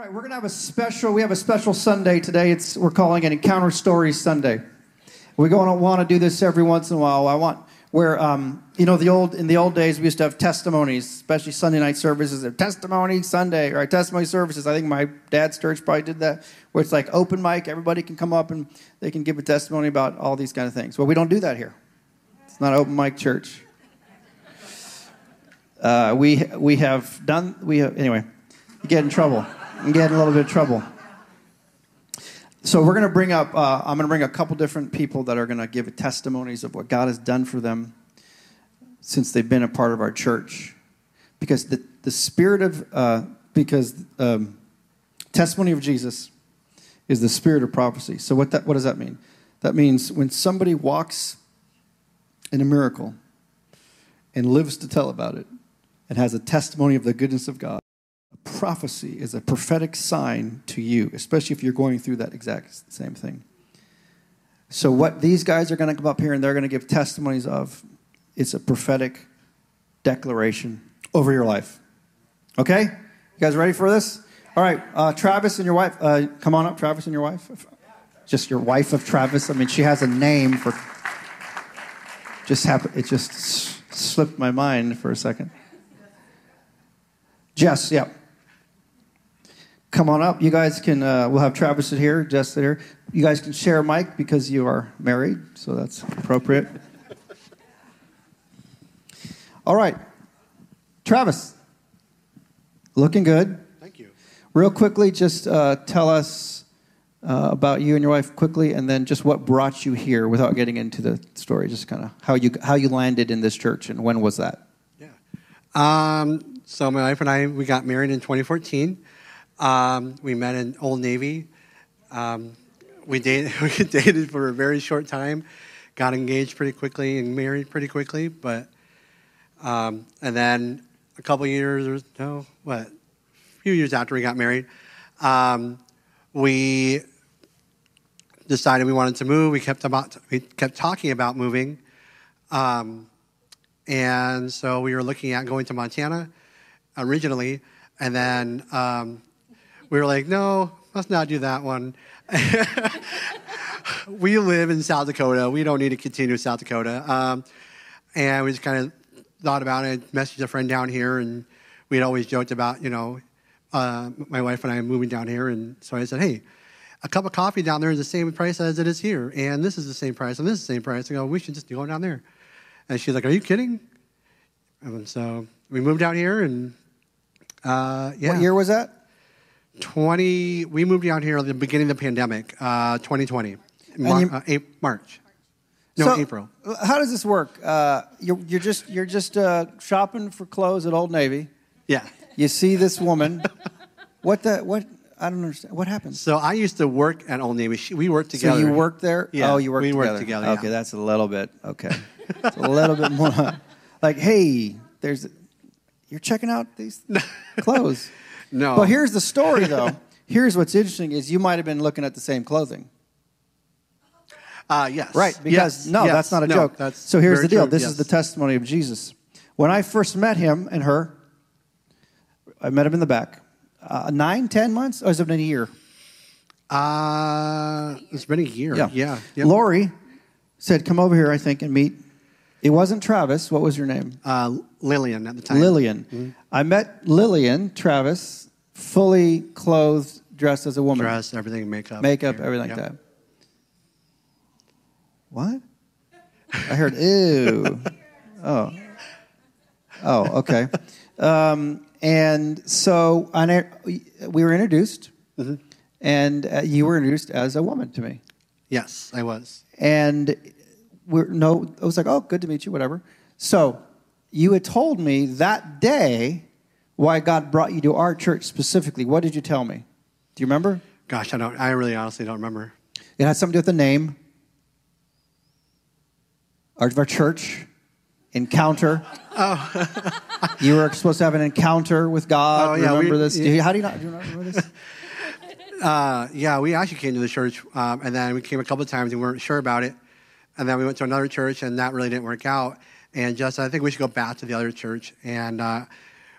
All right, we're going to have a special. We have a special Sunday today. It's we're calling it Encounter Stories Sunday. We're going to want to do this every once in a while. I want where um, you know the old in the old days we used to have testimonies, especially Sunday night services. Of testimony Sunday, right? Testimony services. I think my dad's church probably did that, where it's like open mic. Everybody can come up and they can give a testimony about all these kind of things. Well, we don't do that here. It's not open mic church. Uh, we we have done we have, anyway. You get in trouble. You get in a little bit of trouble. So we're going to bring up. Uh, I'm going to bring a couple different people that are going to give testimonies of what God has done for them since they've been a part of our church, because the the spirit of uh, because um, testimony of Jesus is the spirit of prophecy. So what that what does that mean? That means when somebody walks in a miracle and lives to tell about it and has a testimony of the goodness of God prophecy is a prophetic sign to you, especially if you're going through that exact same thing. So, what these guys are going to come up here and they're going to give testimonies of, it's a prophetic declaration over your life. Okay? You guys ready for this? All right, uh, Travis and your wife, uh, come on up, Travis and your wife. Just your wife of Travis. I mean, she has a name for. Just happened. It just slipped my mind for a second. Jess, yeah come on up. You guys can, uh, we'll have Travis here, Jess here. You guys can share a mic because you are married, so that's appropriate. All right. Travis, looking good. Thank you. Real quickly, just uh, tell us uh, about you and your wife quickly, and then just what brought you here without getting into the story. Just kind of how you how you landed in this church and when was that? Yeah. Um, so my wife and I we got married in 2014. Um, we met in Old Navy. Um, we, dated, we dated for a very short time, got engaged pretty quickly and married pretty quickly. But um, and then a couple years or no, what, a few years after we got married, um, we decided we wanted to move. We kept about we kept talking about moving, um, and so we were looking at going to Montana originally, and then um, we were like, no, let's not do that one. we live in South Dakota. We don't need to continue South Dakota. Um, and we just kind of thought about it, messaged a friend down here, and we'd always joked about, you know, uh, my wife and I moving down here. And so I said, hey, a cup of coffee down there is the same price as it is here. And this is the same price, and this is the same price. I go, we should just go down there. And she's like, are you kidding? And so we moved out here, and uh, yeah. What year was that? 20, we moved down here at the beginning of the pandemic, uh, 2020, Mar- you, uh, April, March. No, so, April. How does this work? Uh, you're, you're, just, you're just uh, shopping for clothes at Old Navy. Yeah. You see this woman. what the, what, I don't understand. What happened? So I used to work at Old Navy. We worked together. So you worked there? Yeah. Oh, you worked we together. worked together. Okay, yeah. that's a little bit, okay. It's a little bit more like, hey, there's, you're checking out these clothes. No. But here's the story, though. here's what's interesting: is you might have been looking at the same clothing. Uh, yes. Right. Because yes. no, yes. that's not a no, joke. That's so here's the deal. True. This yes. is the testimony of Jesus. When I first met him and her, I met him in the back. Uh, nine, ten months, or has it been a year? Uh, it's been a year. Yeah. Yeah. Lori said, "Come over here, I think, and meet." It wasn't Travis. What was your name? Uh, Lillian at the time. Lillian. Mm-hmm. I met Lillian Travis, fully clothed, dressed as a woman. Dress, everything, makeup. Makeup, everything yep. like that. What? I heard ew. oh. Oh, okay. Um, and so I, we were introduced, mm-hmm. and uh, you were introduced as a woman to me. Yes, I was. And we're no, I was like, oh, good to meet you, whatever. So you had told me that day why God brought you to our church specifically. What did you tell me? Do you remember? Gosh, I don't. I really honestly don't remember. It had something to do with the name of our church. Encounter. Oh. you were supposed to have an encounter with God. Oh, yeah, remember we, this? Do you, how do you not, do you not remember this? Uh, yeah, we actually came to the church, um, and then we came a couple of times and we weren't sure about it. And then we went to another church, and that really didn't work out. And just, I think we should go back to the other church. And uh,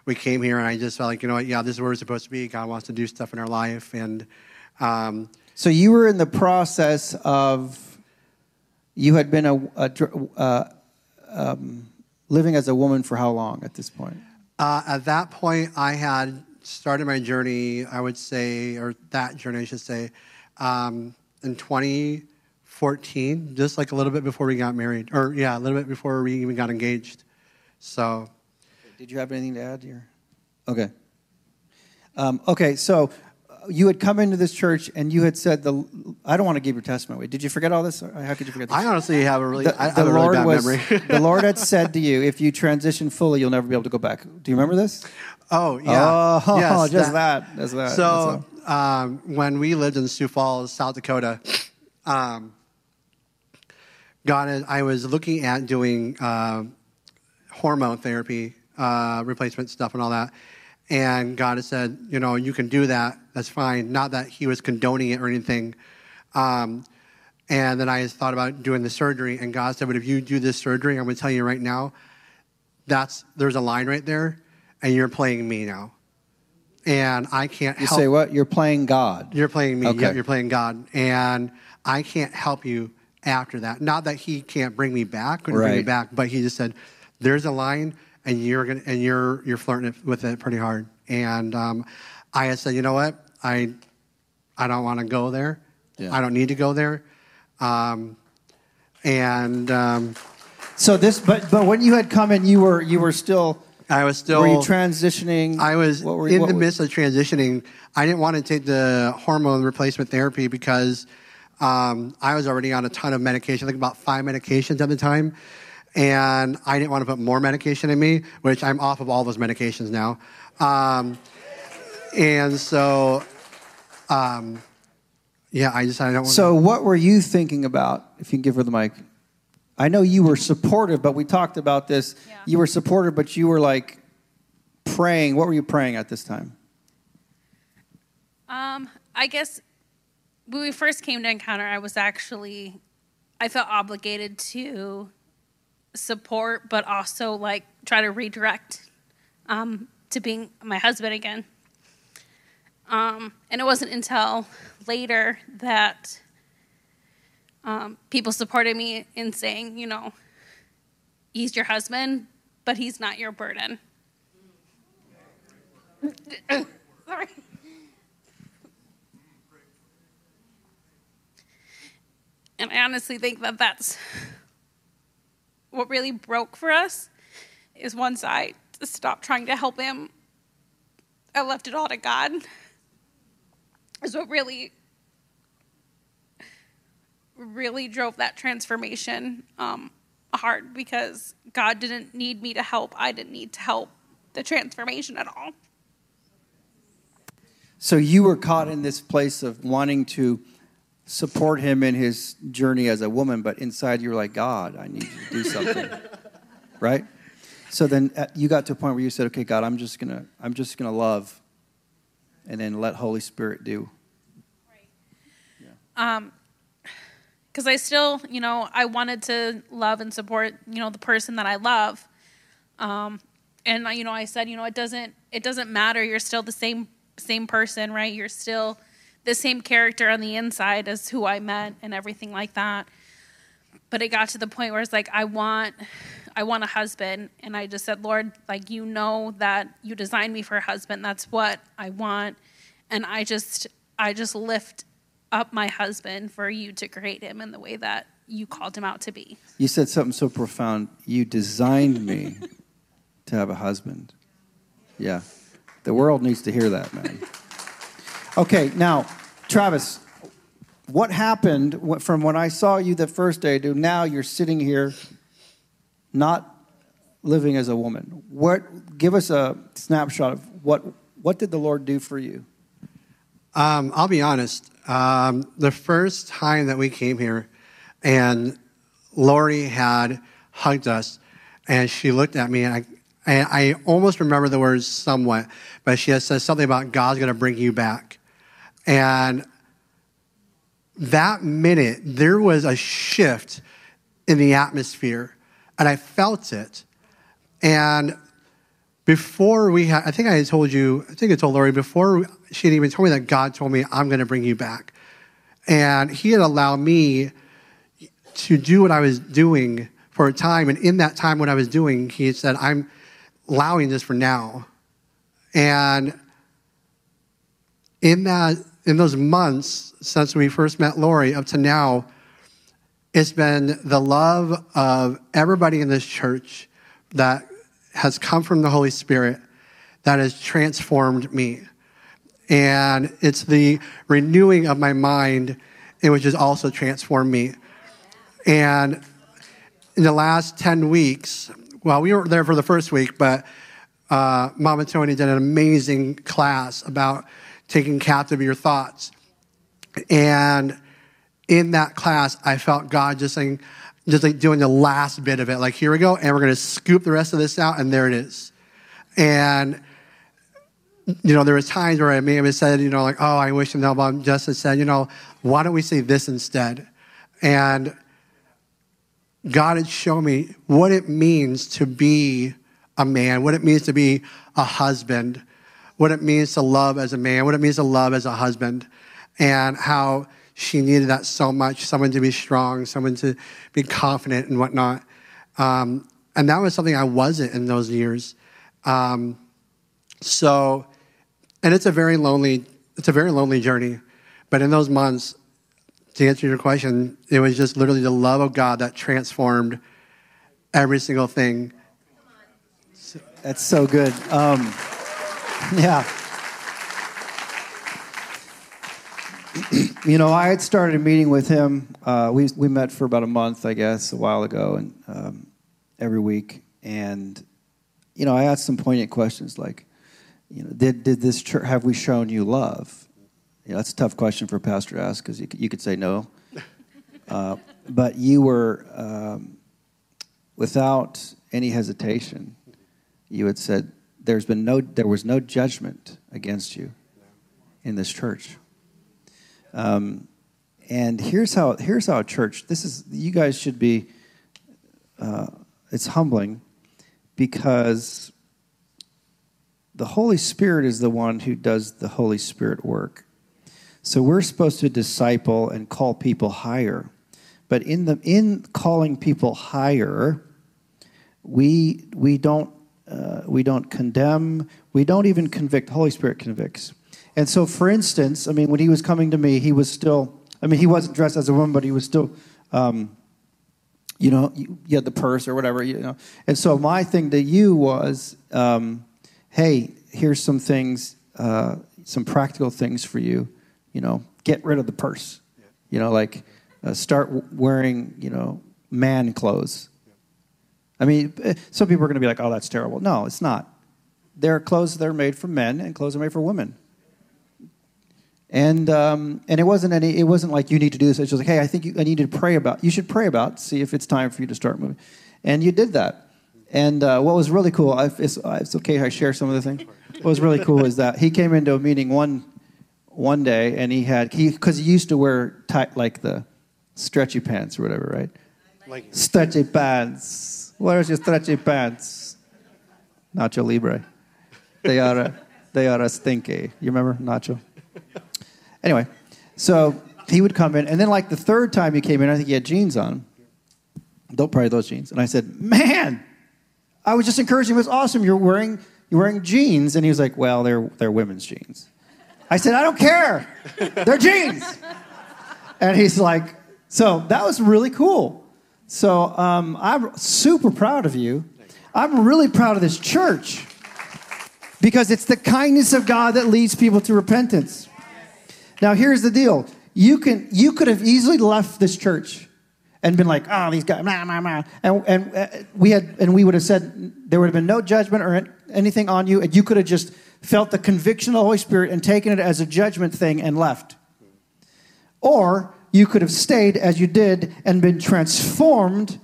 we came here, and I just felt like, you know what, yeah, this is where we're supposed to be. God wants to do stuff in our life. And um, So you were in the process of, you had been a, a uh, um, living as a woman for how long at this point? uh, at that point, I had started my journey, I would say, or that journey, I should say, um, in 2014, just like a little bit before we got married. Or, yeah, a little bit before we even got engaged. So, Did you have anything to add here? Okay. Um, okay, so uh, you had come into this church and you had said the. I don't want to give your testimony. Did you forget all this? How could you forget this? I honestly have a really, the, I, I the have a really Lord bad was, memory. the Lord had said to you, if you transition fully, you'll never be able to go back. Do you remember this? Oh yeah. Oh, Yes, just that. That's that. So That's um, when we lived in Sioux Falls, South Dakota, um, God, had- I was looking at doing uh, hormone therapy, uh, replacement stuff, and all that. And God had said, you know, you can do that. That's fine. Not that He was condoning it or anything. Um, and then I thought about doing the surgery, and God said, but if you do this surgery, I'm going to tell you right now, that's there's a line right there, and you're playing me now and I can't help You help. say what? You're playing God. You're playing me. Okay. Yeah, you're playing God, and I can't help you after that. Not that He can't bring me back, couldn't bring me Right. back, but He just said, "There's a line, and you're gonna, and you're you're flirting it- with it pretty hard." And um, I had said, "You know what? I I don't want to go there. Yeah. I don't need to go there." Um, and um, So this, but but when you had come in, you were you were still. I was still were you transitioning? I was What were you- in what the were- midst of transitioning. I didn't want to take the hormone replacement therapy because um, I was already on a ton of medication, I think about five medications at the time. And I didn't want to put more medication in me, which I'm off of all those medications now. Um, and so, um, yeah, I decided I don't want So what were you thinking about? If you can give her the mic. I know you were supportive, but we talked about this. Yeah. You were supportive, but you were like praying. What were you praying at this time? Um, I guess when we first came to Encounter, I was actually, I felt obligated to support, but also like try to redirect um, to being my husband again. Um, and it wasn't until later that um, people supported me in saying, you know, he's your husband, but he's not your burden. Sorry. And I honestly think that that's what really broke for us is once I stopped trying to help him, I left it all to God. Is what really, really drove that transformation um, hard because God didn't need me to help. I didn't need to help the transformation at all. So you were caught in this place of wanting to support him in his journey as a woman, but inside you're like, God, I need you to do something, right? So then uh, you got to a point where you said, "Okay, God, I'm just gonna, I'm just gonna love, and then let Holy Spirit do." um because i still you know i wanted to love and support you know the person that i love. Um and you know i said you know it doesn't it doesn't matter. You're still the same same person right? You're still the same character on the inside as who i met and everything like that but it got to the point where it's like i want i want a husband and i just said lord like you know that you designed me for a husband that's what i want and i just i just lift up my husband for you to create him in the way that you called him out to be You said something so profound. You designed me to have a husband. Yeah, the world needs to hear that, man. Okay, now, Travis, what happened from when I saw you the first day to now you're sitting here, not living as a woman? What? Give us a snapshot of what what did the Lord do for you? Um, I'll be honest. Um, the first time that we came here, and Lori had hugged us, and she looked at me, and I, and I almost remember the words somewhat, but she had said something about God's going to bring you back, and that minute there was a shift in the atmosphere, and I felt it, and before we had, I think I told you, I think I told Lori before she had even told me that God told me, I'm going to bring you back. And He had allowed me to do what I was doing for a time. And in that time, what I was doing, He had said, I'm allowing this for now. And in that, in those months since we first met Lori up to now, it's been the love of everybody in this church that has come from the Holy Spirit that has transformed me. And it's the renewing of my mind, which has also transformed me. And in the last 10 weeks, well, we weren't there for the first week, but uh, Mama Tony did an amazing class about taking captive your thoughts. And in that class, I felt God just saying, just like doing the last bit of it. Like, here we go, and we're going to scoop the rest of this out, and there it is. And, you know, there was times where I may have said, you know, like, oh, I wish and Elba just said, you know, why don't we say this instead? And God had shown me what it means to be a man, what it means to be a husband, what it means to love as a man, what it means to love as a husband, and how she needed that so much someone to be strong, someone to be confident and whatnot. Um, and that was something I wasn't in those years. Um, so, and it's a very lonely, it's a very lonely journey. But in those months, to answer your question, it was just literally the love of God that transformed every single thing. That's so good. Um, yeah. you know, I had started a meeting with him. Uh, we we met for about a month, I guess, a while ago, and um, every week. And you know, I asked some poignant questions like, you know, did did this church have we shown you love? You know, that's a tough question for a pastor to ask because you, you could say no, uh, but you were um, without any hesitation. You had said, "There's been no, there was no judgment against you in this church." Um, and here's how here's how a church. This is you guys should be. Uh, it's humbling because the Holy Spirit is the one who does the Holy Spirit work. So we're supposed to disciple and call people higher. But in the in calling people higher, we we don't uh, we don't condemn, we don't even convict. The Holy Spirit convicts. And so, for instance, I mean, when he was coming to me, he was still, I mean, he wasn't dressed as a woman, but he was still, um, you know, you, had the purse or whatever, you know. And so, my thing to you was, um, hey, here's some things, uh, some practical things for you. You know, get rid of the purse. You know, like uh, start wearing, you know, man clothes. I mean, eh, some people are going to be like, oh, that's terrible. No, it's not. There are clothes that are made for men and clothes are made for women. And um, and it wasn't any it wasn't like you need to do this. It's just like hey i think you, i need to pray about you should pray about see if it's time for you to start moving. And you did that. And uh, what was really cool I, it's, it's okay i share some of the things. What was really cool is that he came into a meeting one one day and he had he because he used to wear tight like the stretchy pants or whatever right? Like stretchy pants where's your stretchy pants nacho libre they are a, they are a stinky you remember nacho Anyway, so he would come in, and then like the third time he came in, I think he had jeans on. Don't pry those jeans. And I said, "Man, I was just encouraging. It was awesome. You're wearing you're wearing jeans." And he was like, "Well, they're they're women's jeans." I said, "I don't care. They're jeans." And he's like, "So that was really cool." So um, I'm super proud of you. I'm really proud of this church because it's the kindness of God that leads people to repentance. Now, here's the deal. You can you could have easily left this church and been like, oh, these guys, and and uh, we had and we would have said there would have been no judgment or anything on you, and you could have just felt the conviction of the Holy Spirit and taken it as a judgment thing and left. Or you could have stayed as you did and been transformed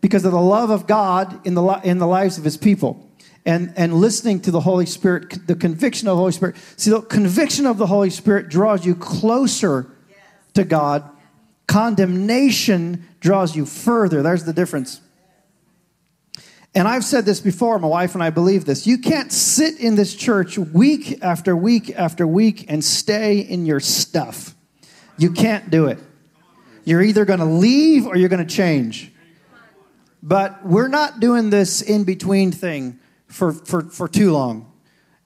because of the love of God in the in the lives of His people and, and listening to the Holy Spirit, the conviction of the Holy Spirit. See, the conviction of the Holy Spirit draws you closer to God. Condemnation draws you further. There's the difference. And I've said this before, my wife and I believe this. You can't sit in this church week after week after week and stay in your stuff. You can't do it. You're either going to leave or you're going to change. But we're not doing this in between thing for, for, for too long.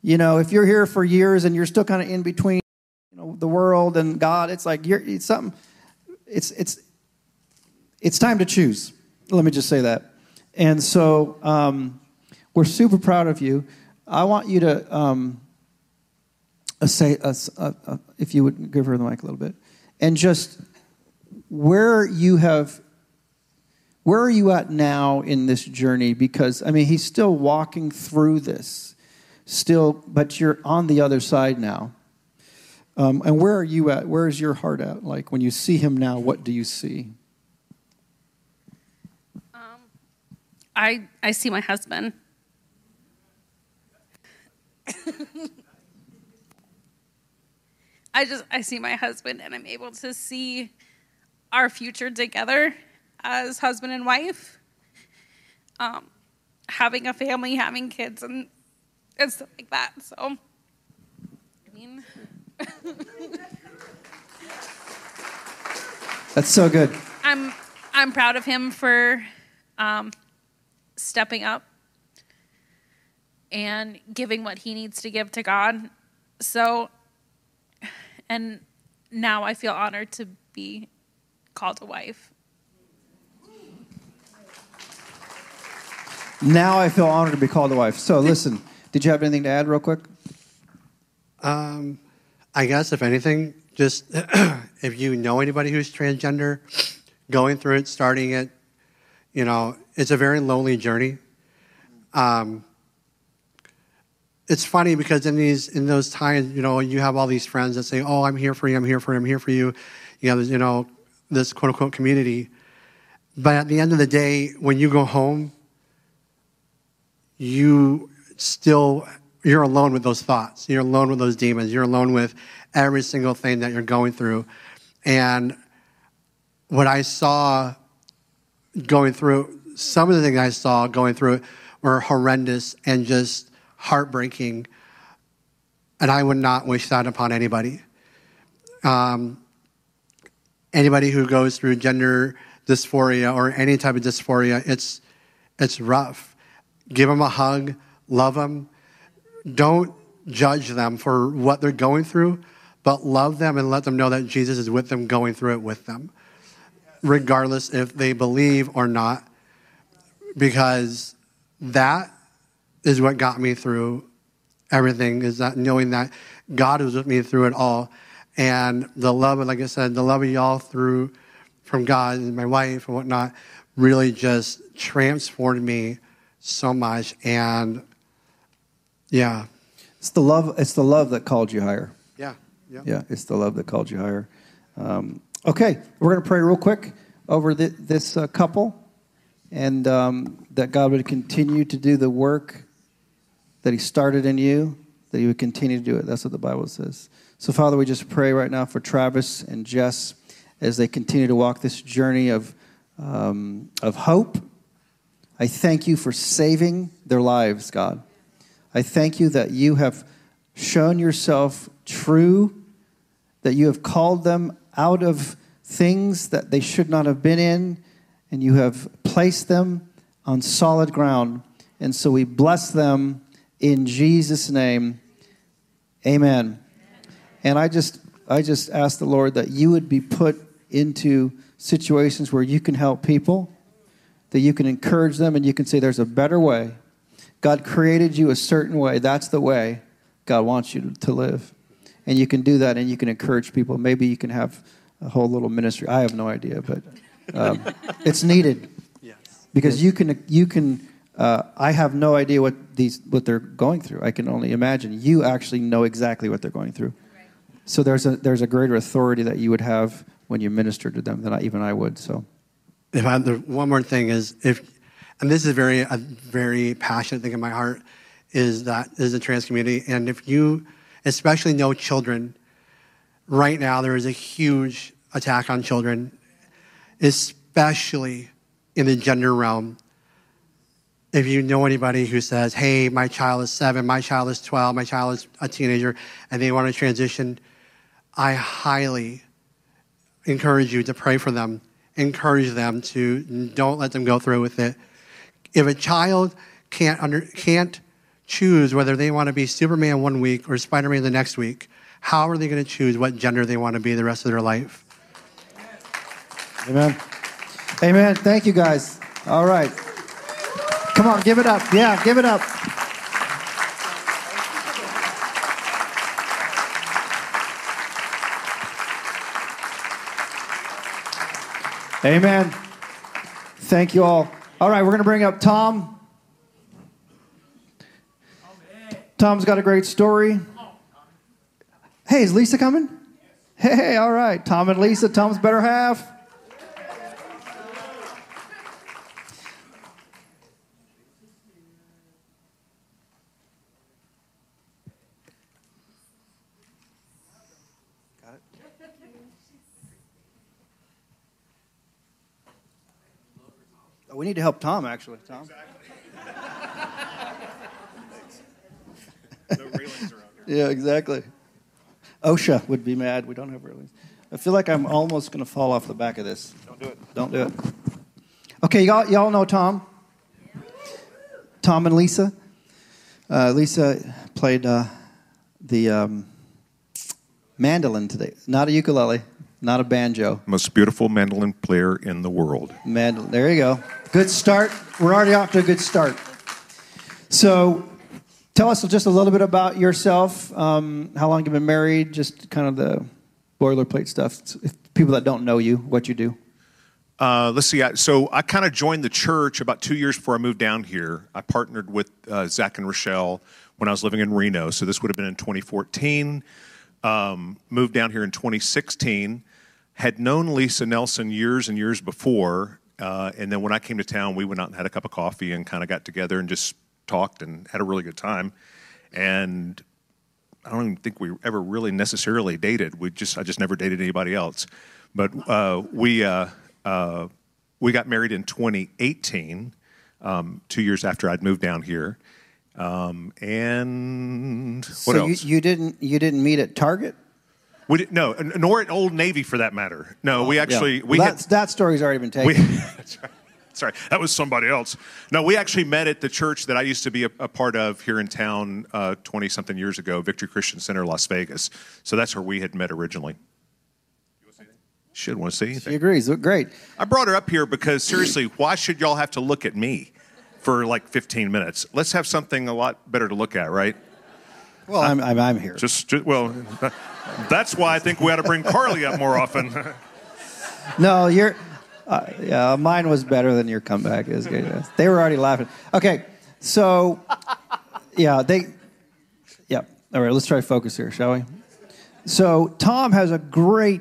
You know, if you're here for years and you're still kind of in between you know, the world and God, it's like you're it's something. It's it's it's time to choose. Let me just say that. And so um, we're super proud of you. I want you to um, uh, say, uh, uh, uh, if you would give her the mic a little bit, and just where you have, where are you at now in this journey? Because I mean, he's still walking through this, still, but you're on the other side now. Um, and where are you at? Where is your heart at? Like when you see him now, what do you see? I, I see my husband. I just I see my husband and I'm able to see our future together as husband and wife. Um, having a family, having kids and and stuff like that. So I mean That's so good. I'm I'm proud of him for um, stepping up and giving what he needs to give to God. So, and now I feel honored to be called a wife. Now I feel honored to be called a wife. So listen, did you have anything to add, real quick? Um, I guess if anything, just if you know anybody who's transgender, going through it, starting it, you know, it's a very lonely journey. Um, it's funny because in these in those times, you know, you have all these friends that say, "Oh, I'm here for you. I'm here for you. I'm here for you." You know, you know, this quote unquote community. But at the end of the day, when you go home, you still you're alone with those thoughts. You're alone with those demons. You're alone with every single thing that you're going through. And what I saw going through, some of the things I saw going through were horrendous and just heartbreaking. And I would not wish that upon anybody. Um, anybody who goes through gender dysphoria or any type of dysphoria, it's, it's rough. Give them a hug, love them. Don't judge them for what they're going through, but love them and let them know that Jesus is with them, going through it with them regardless if they believe or not, because that is what got me through everything, is that knowing that God was with me through it all. And the love, like I said, the love of y'all through from God and my wife and whatnot really just transformed me so much. And yeah. It's the love. It's the love that called you higher. Yeah. Yeah. Yeah. It's the love that called you higher. Um, Okay, we're going to pray real quick over th- this uh, couple and um, that God would continue to do the work that He started in you, that He would continue to do it. That's what the Bible says. So, Father, we just pray right now for Travis and Jess as they continue to walk this journey of, um, of hope. I thank you for saving their lives, God. I thank you that you have shown yourself true, that you have called them out of things that they should not have been in, and you have placed them on solid ground. And so we bless them in Jesus' name. Amen. And I just I just ask the Lord that you would be put into situations where you can help people, that you can encourage them and you can say there's a better way. God created you a certain way. That's the way God wants you to live and you can do that and you can encourage people. Maybe you can have a whole little ministry. I have no idea, but um, it's needed Yes. because you can you can. Uh, I have no idea what these what they're going through. I can only imagine. You actually know exactly what they're going through. So there's a there's a greater authority that you would have when you minister to them than I, even I would. So if I, the one more thing is if, and this is very a very passionate thing in my heart, is that is the trans community, and if you especially know children. Right now, there is a huge attack on children, especially in the gender realm. If you know anybody who says, hey, my child is seven, my child is 12, my child is a teenager, and they want to transition, I highly encourage you to pray for them, encourage them to don't let them go through with it. If a child can't, under, can't choose whether they want to be Superman one week or Spider Man the next week, how are they going to choose what gender they want to be the rest of their life? Amen. Amen. Thank you, guys. All right. Come on, give it up. Yeah, give it up. Amen. Thank you all. All right, we're going to bring up Tom. Tom's got a great story. Hey, is Lisa coming? Hey, all right. Tom and Lisa, Tom's better half. We need to help Tom, actually. Tom. No railings around here. Yeah, exactly. OSHA would be mad. We don't have railings. I feel like I'm almost going to fall off the back of this. Don't do it. Don't do it. Okay, y'all, y'all know Tom. Tom and Lisa. Uh, Lisa played uh, the um, mandolin today. Not a ukulele, not a banjo. Most beautiful mandolin player in the world. Mandolin. There you go. Good start. We're already off to a good start. So, tell us just a little bit about yourself. Um, how long you've been married? Just kind of the boilerplate stuff. If people that don't know you, what you do. Uh, let's see. I, so I kind of joined the church about two years before I moved down here. I partnered with uh, Zach and Rochelle when I was living in Reno. So this would have been in 2014. Um, moved down here in 2016. Had known Lisa Nelson years and years before. Uh, and then when I came to town, we went out and had a cup of coffee and kind of got together and just talked and had a really good time. And I don't even think we ever really necessarily dated. We just I just never dated anybody else. But uh, we uh, uh, we got married in 2018, um, two years after I'd moved down here. Um, and what so else? You, you didn't you didn't meet at Target? We did, no, nor at Old Navy for that matter. No, we oh, actually yeah. we well, had, that story's already been taken. we, that's right. Sorry, that was somebody else. No, we actually met at the church that I used to be a, a part of here in town uh, 20 something years ago, Victory Christian Center, Las Vegas. So that's where we had met originally. You wanna see that? Should want to say he agrees. Great. I brought her up here because seriously, why should y'all have to look at me for like 15 minutes? Let's have something a lot better to look at, right? Well, I'm, I'm, I'm here. Just, ju- well, that's why I think we ought to bring Carly up more often. No, you're. Uh, yeah, mine was better than your comeback. Is. They were already laughing. Okay, so yeah, they. Yeah. All right, let's try to focus here, shall we? So Tom has a great.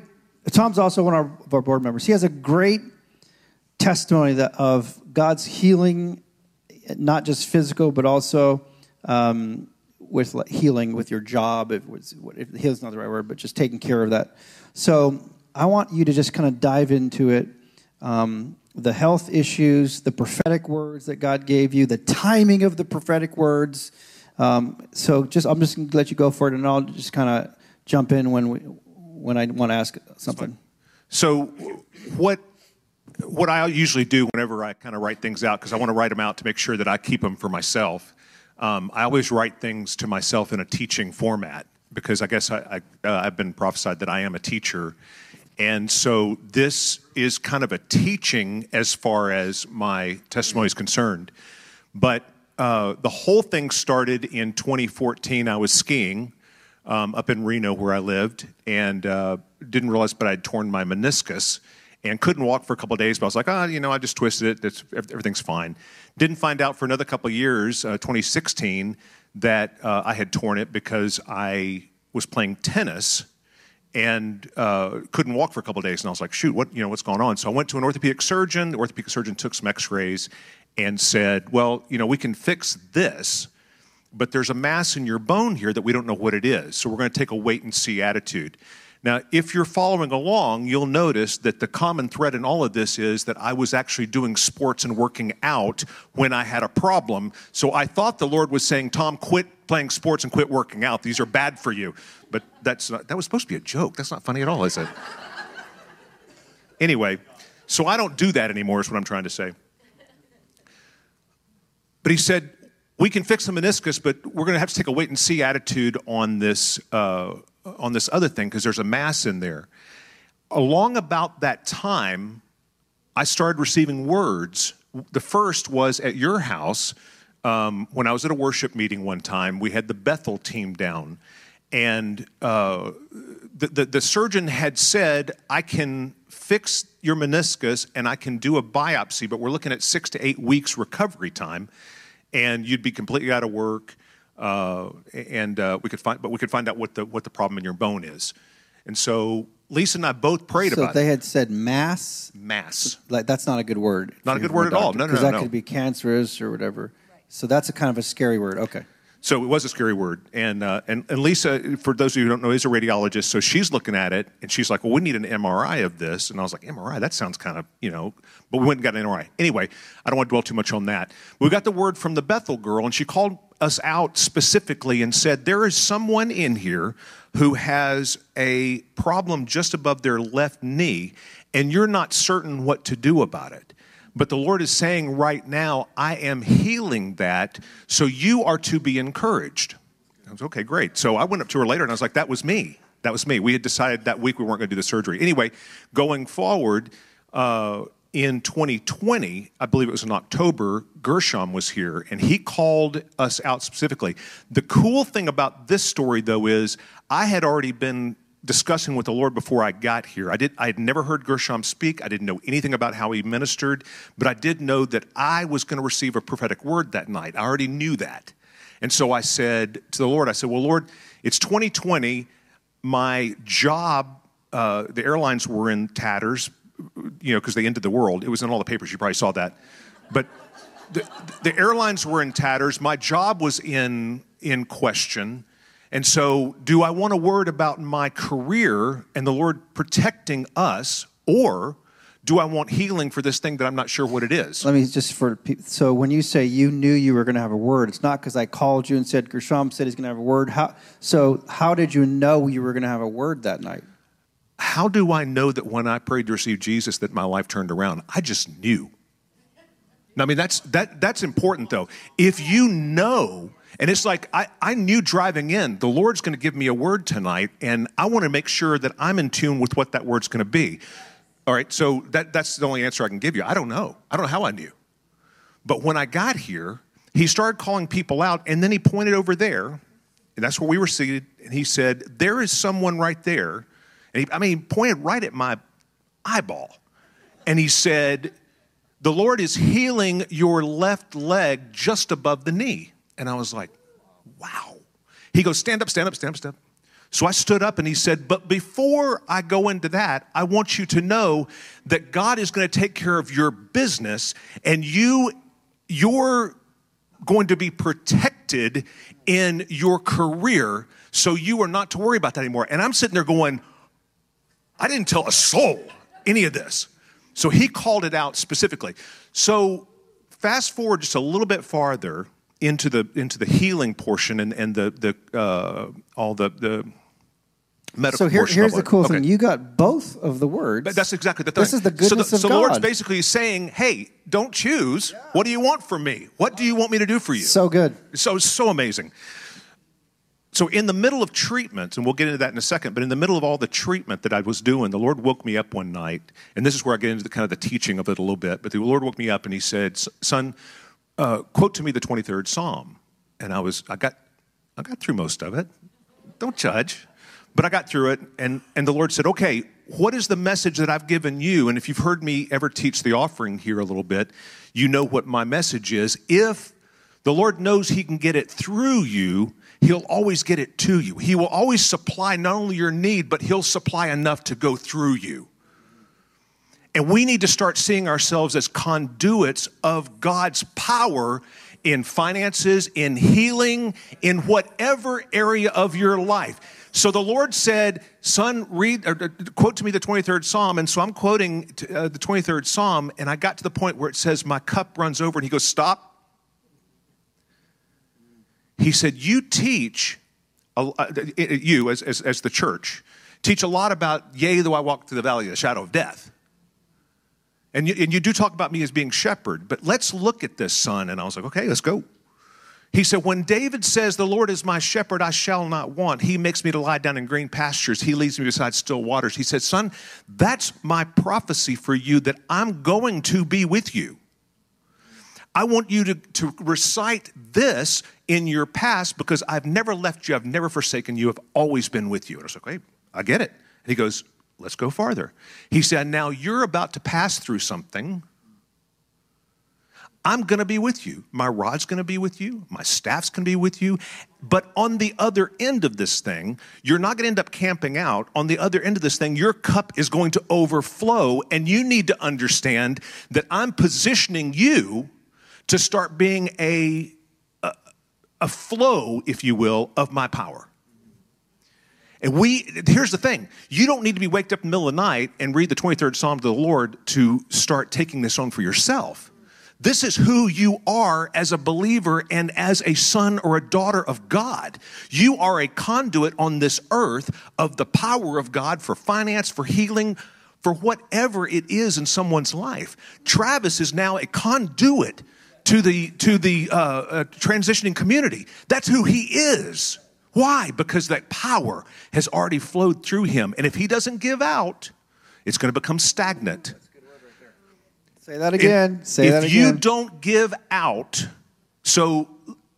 Tom's also one of our, of our board members. He has a great testimony that of God's healing, not just physical, but also um, with healing with your job. If, if healing's not the right word, but just taking care of that. So I want you to just kind of dive into it. Um, the health issues, the prophetic words that God gave you, the timing of the prophetic words. Um, so just I'm just going to let you go for it, and I'll just kind of jump in when we when I want to ask something. So, what what I usually do whenever I kind of write things out, because I want to write them out to make sure that I keep them for myself. Um, I always write things to myself in a teaching format because I guess I, I, uh, I've been prophesied that I am a teacher, and so this is kind of a teaching as far as my testimony is concerned. But uh, the whole thing started in 2014. I was skiing um, up in Reno where I lived, and uh, didn't realize, but I'd torn my meniscus and couldn't walk for a couple days. But I was like, ah, you know, I just twisted it. It's, everything's fine. Didn't find out for another couple years, uh, 2016, that uh, I had torn it because I was playing tennis and uh, couldn't walk for a couple days. And I was like, shoot, what you know, what's going on? So I went to an orthopedic surgeon. The orthopedic surgeon took some X-rays and said, well, you know, we can fix this but there's a mass in your bone here that we don't know what it is. So we're going to take a wait and see attitude. Now, if you're following along, you'll notice that the common thread in all of this is that I was actually doing sports and working out when I had a problem. So I thought the Lord was saying, Tom, quit playing sports and quit working out. These are bad for you. But that's not, that was supposed to be a joke. That's not funny at all, is it? anyway, so I don't do that anymore, is what I'm trying to say. But he said, we can fix the meniscus, but we're going to have to take a wait and see attitude on this uh, on this other thing because there's a mass in there. Along about that time, I started receiving words. The first was at your house um, when I was at a worship meeting one time. We had the Bethel team down, and uh, the, the, the surgeon had said, I can fix your meniscus and I can do a biopsy, but we're looking at six to eight weeks recovery time, and you'd be completely out of work. Uh, and uh, we could find, but we could find out what the what the problem in your bone is. And so Lisa and I both prayed about it. so they it. had said mass. mass. Like that's not a good word. Not a good word at all. No, no, no. Because no, that no. could be cancerous or whatever. So that's a kind of a scary word. Okay. So it was a scary word. And, uh, and, and Lisa, for those of you who don't know, is a radiologist. So she's looking at it and she's like, well, we need an MRI of this. And I was like, MRI? That sounds kind of, you know, but we went and got an MRI. Anyway, I don't want to dwell too much on that. We got the word from the Bethel girl and she called us out specifically and said, there is someone in here who has a problem just above their left knee and you're not certain what to do about it. But the Lord is saying right now, I am healing that, so you are to be encouraged. I was okay, great. So I went up to her later and I was like, that was me. That was me. We had decided that week we weren't going to do the surgery. Anyway, going forward, uh, in 2020, I believe it was in October, Gershom was here and he called us out specifically. The cool thing about this story, though, is I had already been discussing with the Lord before I got here. I did I had never heard Gershom speak. I didn't know anything about how he ministered, but I did know that I was going to receive a prophetic word that night. I already knew that. And so I said to the Lord, I said, "Well, Lord, it's 2020. My job, uh, the airlines were in tatters, you know, because they ended the world. It was in all the papers. You probably saw that, but." The, the airlines were in tatters. My job was in in question. And so, do I want a word about my career and the Lord protecting us, or do I want healing for this thing that I'm not sure what it is? Let me just for so when you say you knew you were going to have a word, it's not because I called you and said Gershom said he's going to have a word. How so? How did you know you were going to have a word that night? How do I know that when I prayed to receive Jesus that my life turned around? I just knew. I mean, that's, that, that's important though. If you know, and it's like I, I knew driving in, the Lord's going to give me a word tonight, and I want to make sure that I'm in tune with what that word's going to be. All right, so that, that's the only answer I can give you. I don't know. I don't know how I knew. But when I got here, he started calling people out, and then he pointed over there, and that's where we were seated, and he said, There is someone right there. And he, I mean, pointed right at my eyeball. And he said, The Lord is healing your left leg just above the knee. And I was like, Wow. He goes, Stand up, stand up, stand up, stand up. So I stood up and he said, But before I go into that, I want you to know that God is going to take care of your business and you, you're going to be protected in your career. So you are not to worry about that anymore. And I'm sitting there going, I didn't tell a soul any of this. So he called it out specifically. So fast forward just a little bit farther into the into the healing portion and, and the the uh, all the the medical So here, here's the cool Okay. thing: you got both of the words. But That's exactly the thing. This is the so goodness the, of so God. the Lord's basically saying, "Hey, don't choose. What do you want from me? What do you want me to do for you?" so good. So so amazing. So in the middle of treatment, and we'll get into that in a second, but in the middle of all the treatment that I was doing, the Lord woke me up one night, and this is where I get into the kind of the teaching of it a little bit. But the Lord woke me up and He said, "Son, uh, quote to me the 23rd Psalm." And I was, I got, I got through most of it. Don't judge, but I got through it, and and the Lord said, "Okay, what is the message that I've given you?" And if you've heard me ever teach the offering here a little bit, you know what my message is. If the Lord knows He can get it through you, He'll always get it to you. He will always supply not only your need, but He'll supply enough to go through you. And we need to start seeing ourselves as conduits of God's power in finances, in healing, in whatever area of your life. So the Lord said, Son, read, or, uh, quote to me the 23rd Psalm. And so I'm quoting uh, the 23rd Psalm, and I got to the point where it says, My cup runs over. And he goes, Stop. He said, You teach, uh, you as, as, as the church, teach a lot about, yea, though I walk through the valley of the shadow of death. And you, and you do talk about me as being shepherd, but let's look at this, son. And I was like, okay, let's go. He said, When David says, The Lord is my shepherd, I shall not want, he makes me to lie down in green pastures, he leads me beside still waters. He said, Son, that's my prophecy for you that I'm going to be with you. I want you to, to recite this in your past because I've never left you, I've never forsaken you, I've always been with you. And I was like, okay, I get it. And he goes, let's go farther. He said, now you're about to pass through something. I'm going to be with you. My rod's going to be with you. My staff's going to be with you. But on the other end of this thing, you're not going to end up camping out. On the other end of this thing, your cup is going to overflow. And you need to understand that I'm positioning you to start being a, a, a flow, if you will, of my power. And we, here's the thing you don't need to be waked up in the middle of the night and read the 23rd Psalm to the Lord to start taking this on for yourself. This is who you are as a believer and as a son or a daughter of God. You are a conduit on this earth of the power of God for finance, for healing, for whatever it is in someone's life. Travis is now a conduit to the, to the uh, uh, transitioning community. That's who he is. Why? Because that power has already flowed through him. And if he doesn't give out, it's going to become stagnant. Say that again. If, Say if that again. If you don't give out, so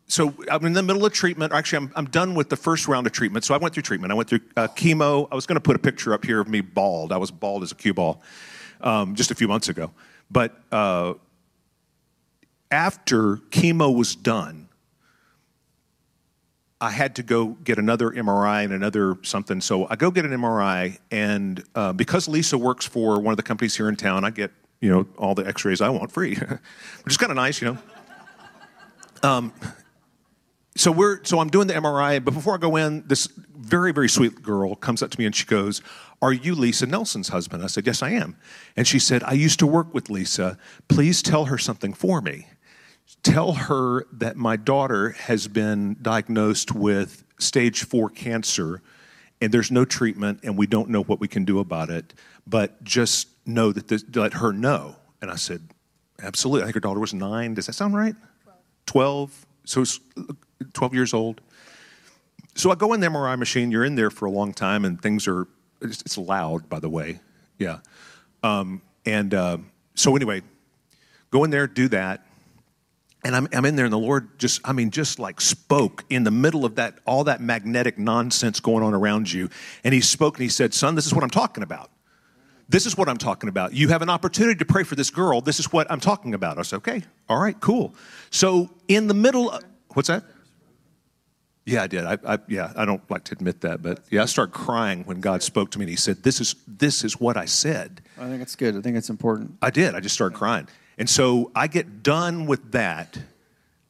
so I'm in the middle of treatment. Actually, I'm, I'm done with the first round of treatment. So I went through treatment. I went through uh, chemo. I was going to put a picture up here of me bald. I was bald as a cue ball um, just a few months ago. But uh, after chemo was done, I had to go get another MRI and another something. So I go get an MRI, and uh, because Lisa works for one of the companies here in town, I get you know all the X-rays I want free, which is kind of nice, you know. Um, so we're so I'm doing the MRI, but before I go in, this very very sweet girl comes up to me and she goes, "Are you Lisa Nelson's husband?" I said, "Yes, I am." And she said, "I used to work with Lisa. Please tell her something for me." Tell her that my daughter has been diagnosed with stage four cancer and there's no treatment and we don't know what we can do about it, but just know that this, let her know. And I said, absolutely. I think her daughter was nine. Does that sound right? 12. 12. So 12 years old. So I go in the MRI machine. You're in there for a long time and things are, it's, it's loud, by the way. Yeah. Um, and uh, so anyway, go in there, do that and I'm, I'm in there and the lord just i mean just like spoke in the middle of that all that magnetic nonsense going on around you. And he spoke and he said son this is what i'm talking about. This is what i'm talking about. You have an opportunity to pray for this girl. This is what i'm talking about. I said okay. All right. Cool. So in the middle of, what's that? Yeah i did. I, I, yeah i don't like to admit that but yeah i started crying when god spoke to me and he said this is this is what i said. I think it's good. I think it's important. I did. I just started crying. And so I get done with that,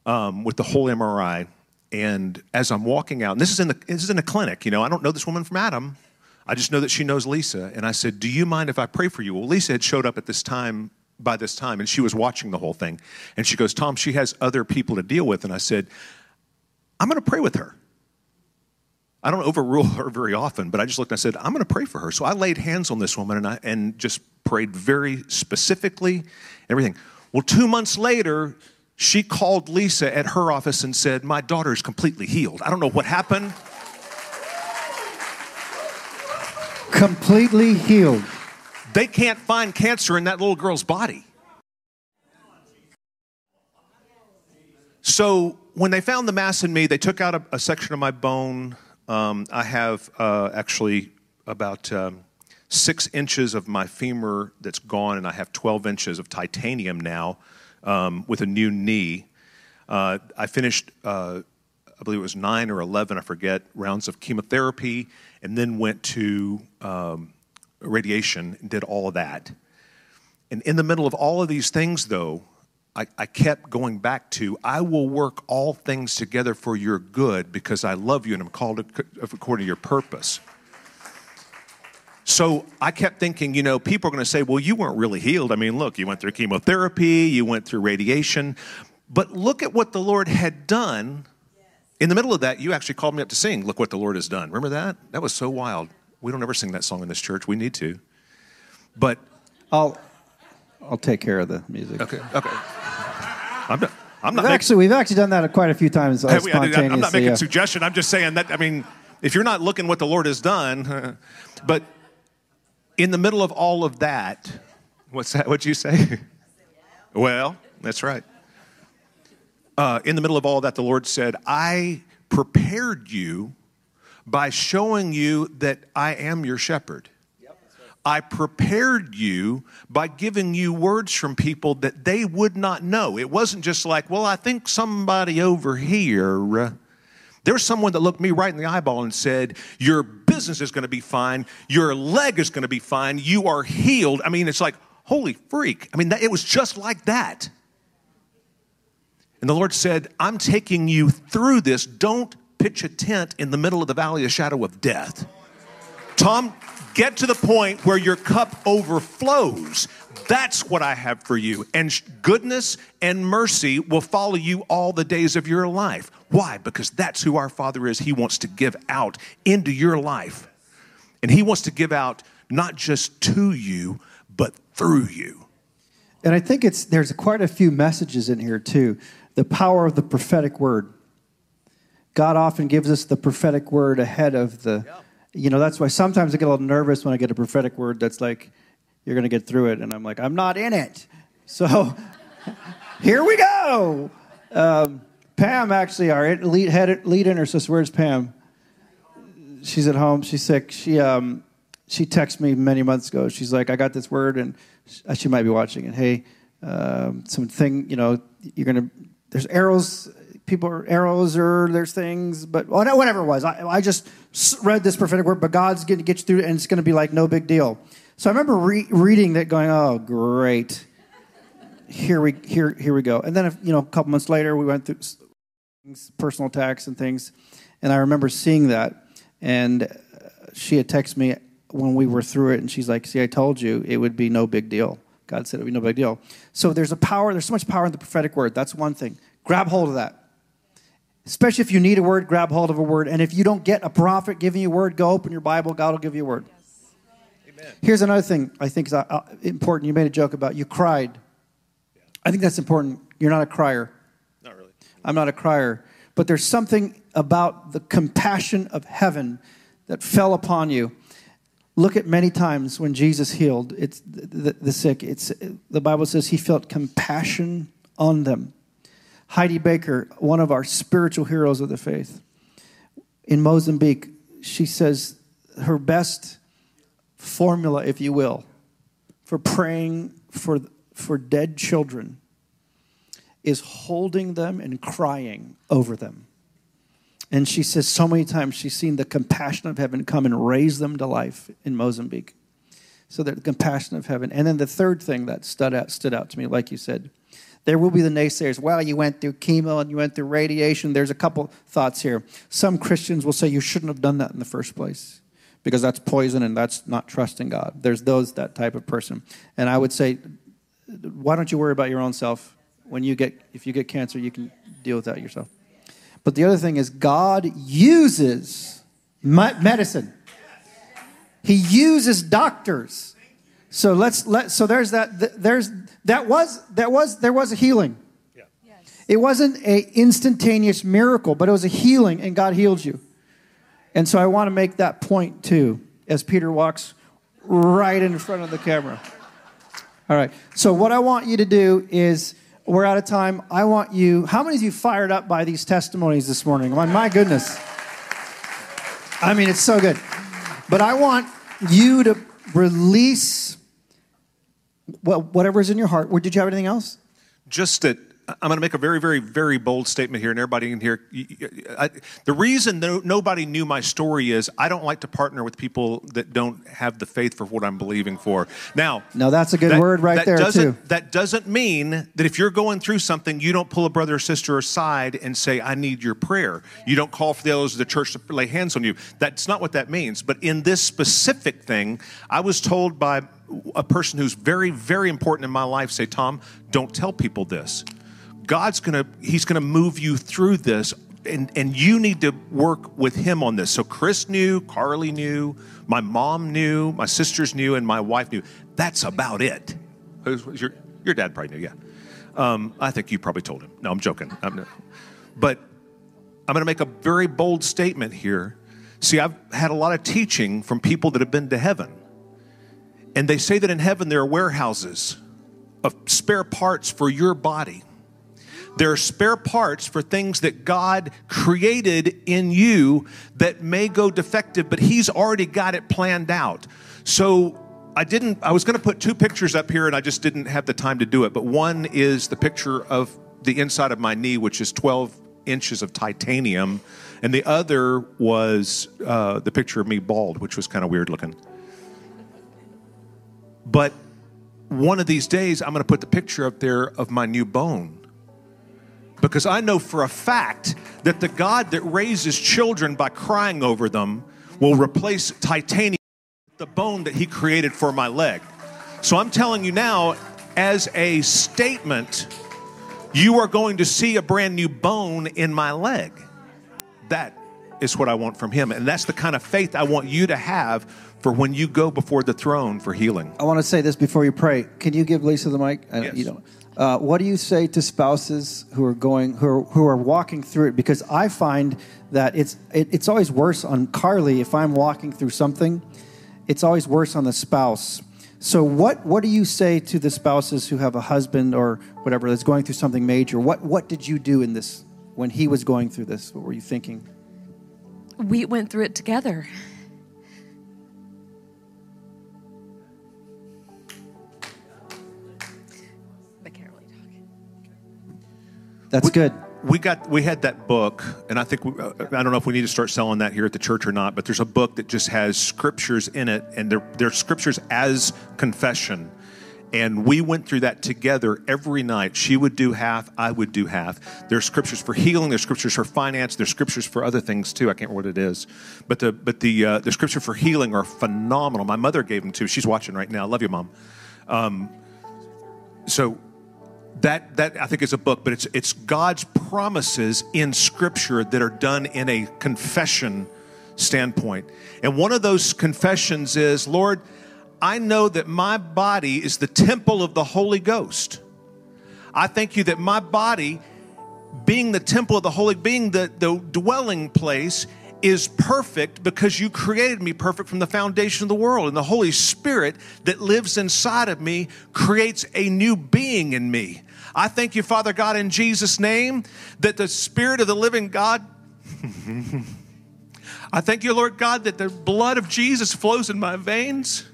um, with the whole MRI. And as I'm walking out, and this is in the this is in a clinic, you know, I don't know this woman from Adam. I just know that she knows Lisa. And I said, Do you mind if I pray for you? Well, Lisa had showed up at this time by this time, and she was watching the whole thing. And she goes, Tom, she has other people to deal with. And I said, I'm going to pray with her. I don't overrule her very often, but I just looked and I said, I'm going to pray for her. So I laid hands on this woman and, I, and just prayed very specifically everything. Well, two months later, she called Lisa at her office and said, My daughter is completely healed. I don't know what happened. Completely healed. They can't find cancer in that little girl's body. So when they found the mass in me, they took out a, a section of my bone um, I have uh, actually about um, six inches of my femur that's gone, and I have 12 inches of titanium now um, with a new knee. Uh, I finished, uh, I believe it was nine or 11, I forget, rounds of chemotherapy, and then went to um, radiation and did all of that. And in the middle of all of these things, though, I, I kept going back to, I will work all things together for your good because I love you and I'm called according to your purpose. So I kept thinking, you know, people are going to say, well, you weren't really healed. I mean, look, you went through chemotherapy, you went through radiation. But look at what the Lord had done. In the middle of that, you actually called me up to sing, Look What the Lord Has Done. Remember that? That was so wild. We don't ever sing that song in this church. We need to. But I'll I'll take care of the music. Okay, okay. I'm not. I'm not we've actually we've actually done that quite a few times. Uh, I, am not making yeah. suggestion. I'm just saying that. I mean, if you're not looking what the Lord has done, but in the middle of all of that, what's that? What'd you say? well, that's right. Uh, in the middle of all that, the Lord said, "I prepared you by showing you that I am your shepherd." I prepared you by giving you words from people that they would not know. It wasn't just like, well, I think somebody over here. There's someone that looked me right in the eyeball and said, Your business is going to be fine. Your leg is going to be fine. You are healed. I mean, it's like, holy freak. I mean, that, it was just like that. And the Lord said, I'm taking you through this. Don't pitch a tent in the middle of the valley of shadow of death. Tom, get to the point where your cup overflows. That's what I have for you. And goodness and mercy will follow you all the days of your life. Why? Because that's who our Father is. He wants to give out into your life. And He wants to give out not just to you, but through you. And I think it's there's quite a few messages in here too. The power of the prophetic word. God often gives us the prophetic word ahead of the yep you know, that's why sometimes I get a little nervous when I get a prophetic word that's like, you're going to get through it. And I'm like, I'm not in it. So here we go. Um, Pam, actually, our lead, head, lead intercessor, where's Pam? She's at home. She's sick. She, um, she texted me many months ago. She's like, I got this word, and she might be watching it. Hey, um, something, you know, you're going to, there's arrows people are arrows or there's things, but whatever it was. I, I just read this prophetic word, but God's going to get you through it, and it's going to be like no big deal. So I remember re- reading that, going, "Oh, great! Here we here here we go." And then, you know, a couple months later, we went through personal attacks and things, and I remember seeing that, and uh, she had texted me when we were through it, and she's like, "See, I told you it would be no big deal." God said it would be no big deal. So there's a power. There's so much power in the prophetic word. That's one thing. Grab hold of that. Especially if you need a word, grab hold of a word. And if you don't get a prophet giving you a word, go open your Bible. God will give you a word. Here's another thing I think is uh, uh, important. You made a joke about you cried. Yeah. I think that's important. You're not a crier. Not really. I'm not a crier. But there's something about the compassion of heaven that fell upon you. Look at many times when Jesus healed it's the, the, the sick. It's, the Bible says he felt compassion on them. Heidi Baker, one of our spiritual heroes of the faith, in Mozambique, she says her best formula, if you will, for praying for, for dead children is holding them and crying over them. And she says so many times she's seen the compassion of heaven come and raise them to life in Mozambique. So the compassion of heaven. And then the third thing that stood out, stood out to me, like you said, there will be the naysayers. Well, you went through chemo and you went through radiation. There's a couple thoughts here. Some Christians will say you shouldn't have done that in the first place because that's poison and that's not trusting God. There's those that type of person. And I would say, why don't you worry about your own self? When you get, if you get cancer, you can deal with that yourself. But the other thing is, God uses medicine. He uses doctors. So let's let. So there's that. There's that was that was there was a healing. It wasn't a instantaneous miracle, but it was a healing, and God healed you. And so I want to make that point too, as Peter walks right in front of the camera. All right. So what I want you to do is we're out of time. I want you. How many of you fired up by these testimonies this morning? My, my goodness. I mean, it's so good. But I want you to release whatever is in your heart. Did you have anything else? Just that I'm going to make a very, very, very bold statement here, and everybody in here. I, the reason no, nobody knew my story is I don't like to partner with people that don't have the faith for what I'm believing for. Now, No, that's a good word right that there, doesn't, too. That doesn't mean that if you're going through something, you don't pull a brother or sister aside and say, "I need your prayer." You don't call for the elders of the church to lay hands on you. That's not what that means. But in this specific thing, I was told by a person who's very, very important in my life, say, Tom, don't tell people this. God's gonna, He's gonna move you through this, and, and you need to work with Him on this. So Chris knew, Carly knew, my mom knew, my sisters knew, and my wife knew. That's about it. Was- Your, your dad probably knew, yeah. Um, I think you probably told him. No, I'm joking. I'm, but I'm going to make a very bold statement here. See, I've had a lot of teaching from people that have been to heaven. And they say that in heaven there are warehouses of spare parts for your body. There are spare parts for things that God created in you that may go defective, but He's already got it planned out. So I didn't, I was going to put two pictures up here and I just didn't have the time to do it. But one is the picture of the inside of my knee, which is 12 inches of titanium. And the other was uh, the picture of me bald, which was kind of weird looking. But one of these days, I'm going to put the picture up there of my new bone. Because I know for a fact that the God that raises children by crying over them will replace titanium the bone that He created for my leg. So I'm telling you now, as a statement, you are going to see a brand new bone in my leg. That is what I want from Him. And that's the kind of faith I want you to have for when you go before the throne for healing. I want to say this before you pray. Can you give Lisa the mic? I, Yes. You don't. Uh, what do you say to spouses who are going who are, who are walking through it? Because I find that it's it, it's always worse on Carly if I'm walking through something. It's always worse on the spouse. So what what do you say to the spouses who have a husband or whatever that's going through something major? What what did you do in this when he was going through this? What were you thinking? we went through it together. That's good. we got we had that book and i think we, uh, i don't know if we need to start selling that here at the church or not but there's a book that just has scriptures in it and they're, they're scriptures as confession. And we went through that together every night. She would do half i would do half. There's scriptures for healing there's scriptures for finance there's scriptures for other things too. I can't remember what it is. But the but the uh, the scripture for healing are phenomenal. My mother gave them to she's watching right now. Love you mom. Um, so that that I think is a book, but it's it's God's promises in Scripture that are done in a confession standpoint. And one of those confessions is, Lord, I know that my body is the temple of the Holy Ghost. I thank you that my body, being the temple of the Holy, being the, the dwelling place, is perfect because you created me perfect from the foundation of the world. And the Holy Spirit that lives inside of me creates a new being in me. I thank you, Father God, in Jesus' name, that the Spirit of the living God. I thank you, Lord God, that the blood of Jesus flows in my veins.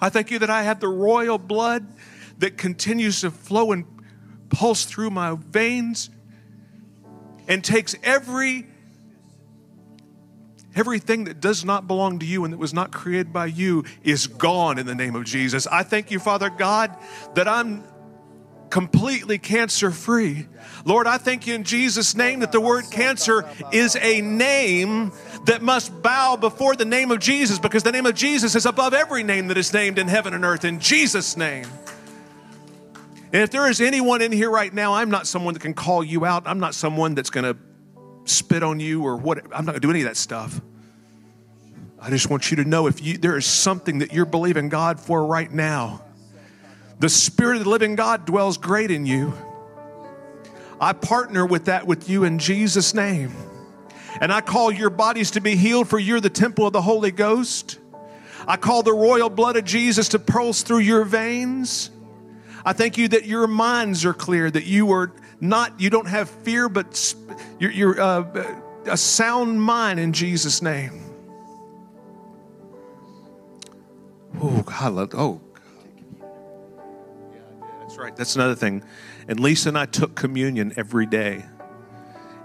I thank you that I have the royal blood that continues to flow and pulse through my veins and takes every everything that does not belong to you and that was not created by you is gone in the name of Jesus. I thank you, Father God, that I'm completely cancer free. Lord, I thank you in Jesus' name that the word cancer is a name that must bow before the name of Jesus because the name of Jesus is above every name that is named in heaven and earth. In Jesus' name. And if there is anyone in here right now, I'm not someone that can call you out. I'm not someone that's going to spit on you or what. I'm not going to do any of that stuff. I just want you to know if you, there is something that you're believing God for right now, the Spirit of the living God dwells great in you. I partner with that with you in Jesus' name. And I call your bodies to be healed, for you're the temple of the Holy Ghost. I call the royal blood of Jesus to pulse through your veins. I thank you that your minds are clear, that you are not, you don't have fear, but you're, you're uh, a sound mind in Jesus' name. Oh, God, love, oh. That's right. right. That's another thing. And Lisa and I took communion every day.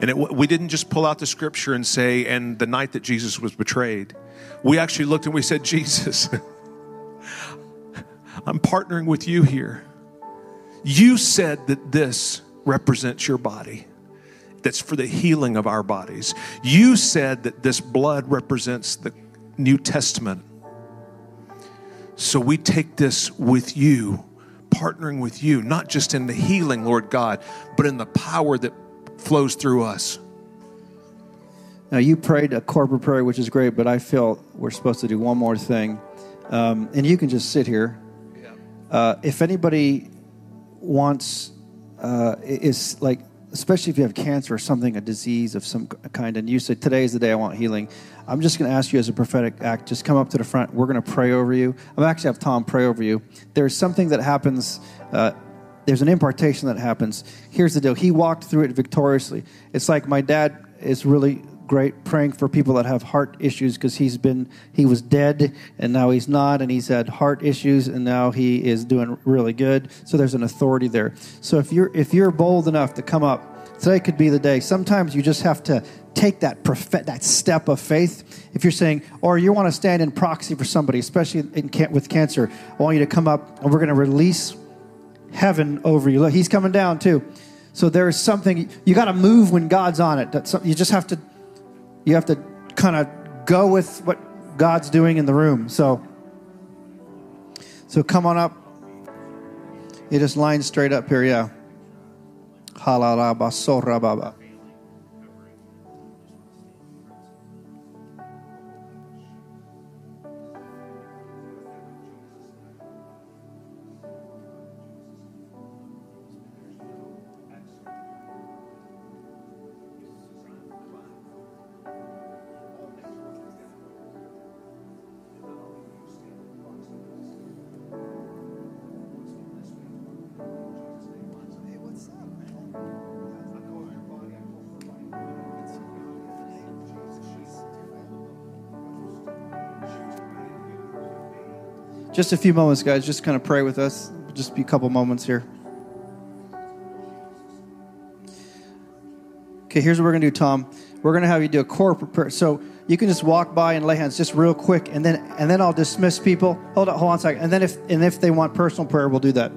And it, we didn't just pull out the scripture and say, and the night that Jesus was betrayed. We actually looked and we said, Jesus, I'm partnering with you here. You said that this represents your body, that's for the healing of our bodies. You said that this blood represents the New Testament. So we take this with you, partnering with you, not just in the healing, Lord God, but in the power that flows through us. Now, you prayed a corporate prayer, which is great, but I feel we're supposed to do one more thing. Um, and you can just sit here. Uh, if anybody wants, uh, is like, especially if you have cancer or something, a disease of some kind, and you say, Today is the day I want healing, I'm just going to ask you as a prophetic act, just come up to the front. We're going to pray over you. I'm actually have Tom pray over you. There's something that happens. Uh, there's an impartation that happens. Here's the deal. He walked through it victoriously. It's like my dad is really great praying for people that have heart issues because he's been he was dead and now he's not and he's had heart issues and now he is doing really good. So there's an authority there. So if you're if you're bold enough to come up today could be the day. Sometimes you just have to take that prophet, that step of faith. If you're saying or you want to stand in proxy for somebody especially in, with cancer i want you to come up and we're going to release heaven over you. Look he's coming down too. So there's something you got to move when god's on it. That's, you just have to you have to kind of go with what God's doing in the room. So, so come on up. You just line straight up here, yeah. Halalabasora Just a few moments, guys. Just kind of pray with us. Just be a couple moments here. Okay, here's what we're going to do, Tom. We're going to have you do a corporate prayer. So you can just walk by and lay hands just real quick, and then and then I'll dismiss people. Hold on, hold on a second. And then if and if they want personal prayer, we'll do that.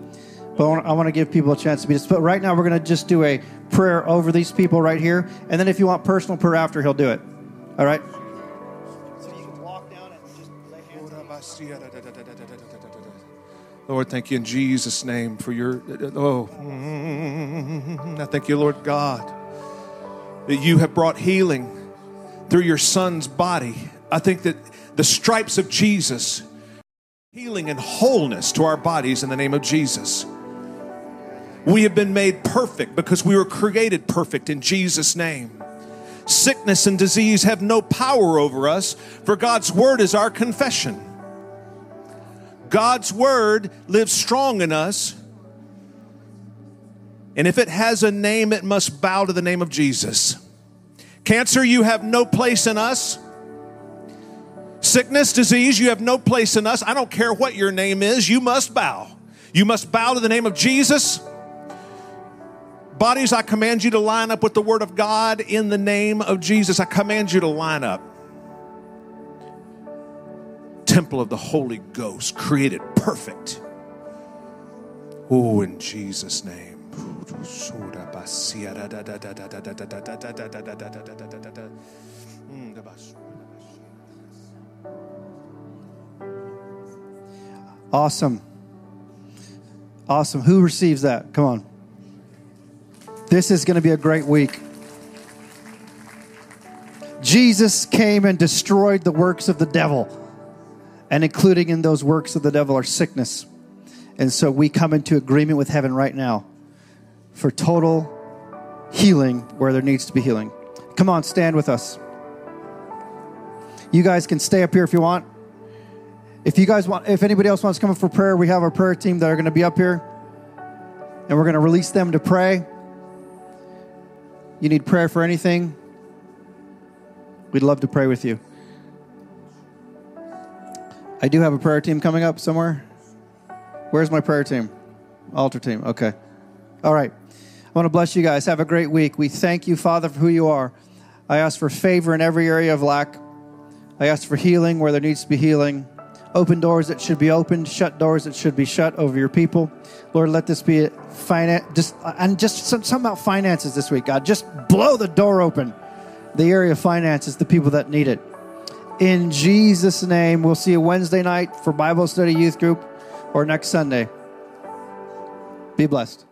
But I want, I want to give people a chance to be dismissed. But right now, we're going to just do a prayer over these people right here, and then if you want personal prayer after, he'll do it. All right. Lord, thank you in Jesus' name for your, oh, I thank you, Lord God, that you have brought healing through your son's body. I think that the stripes of Jesus, healing and wholeness to our bodies in the name of Jesus. We have been made perfect because we were created perfect in Jesus' name. Sickness and disease have no power over us, for God's word is our confession. God's word lives strong in us. And if it has a name, it must bow to the name of Jesus. Cancer, you have no place in us. Sickness, disease, you have no place in us. I don't care what your name is, you must bow. You must bow to the name of Jesus. Bodies, I command you to line up with the Word of God in the name of Jesus. I command you to line up temple of the Holy Ghost, created perfect. Oh, in Jesus' name. Awesome. Awesome. Who receives that? Come on. This is going to be a great week. Jesus came and destroyed the works of the devil and including in those works of the devil are sickness. And so we come into agreement with heaven right now for total healing where there needs to be healing. Come on, stand with us. You guys can stay up here if you want. If you guys want, if anybody else wants to come up for prayer, we have our prayer team that are going to be up here. And we're going to release them to pray. You need prayer for anything? We'd love to pray with you. I do have a prayer team coming up somewhere. Where's my prayer team? Altar team. Okay. All right. I want to bless you guys. Have a great week. We thank you, Father, for who you are. I ask for favor in every area of lack. I ask for healing where there needs to be healing. Open doors that should be opened, shut doors that should be shut over your people. Lord, let this be a finance, just and just some, about finances this week, God. Just blow the door open. The area of finances, the people that need it. In Jesus' name, we'll see you Wednesday night for Bible study youth group or next Sunday. Be blessed.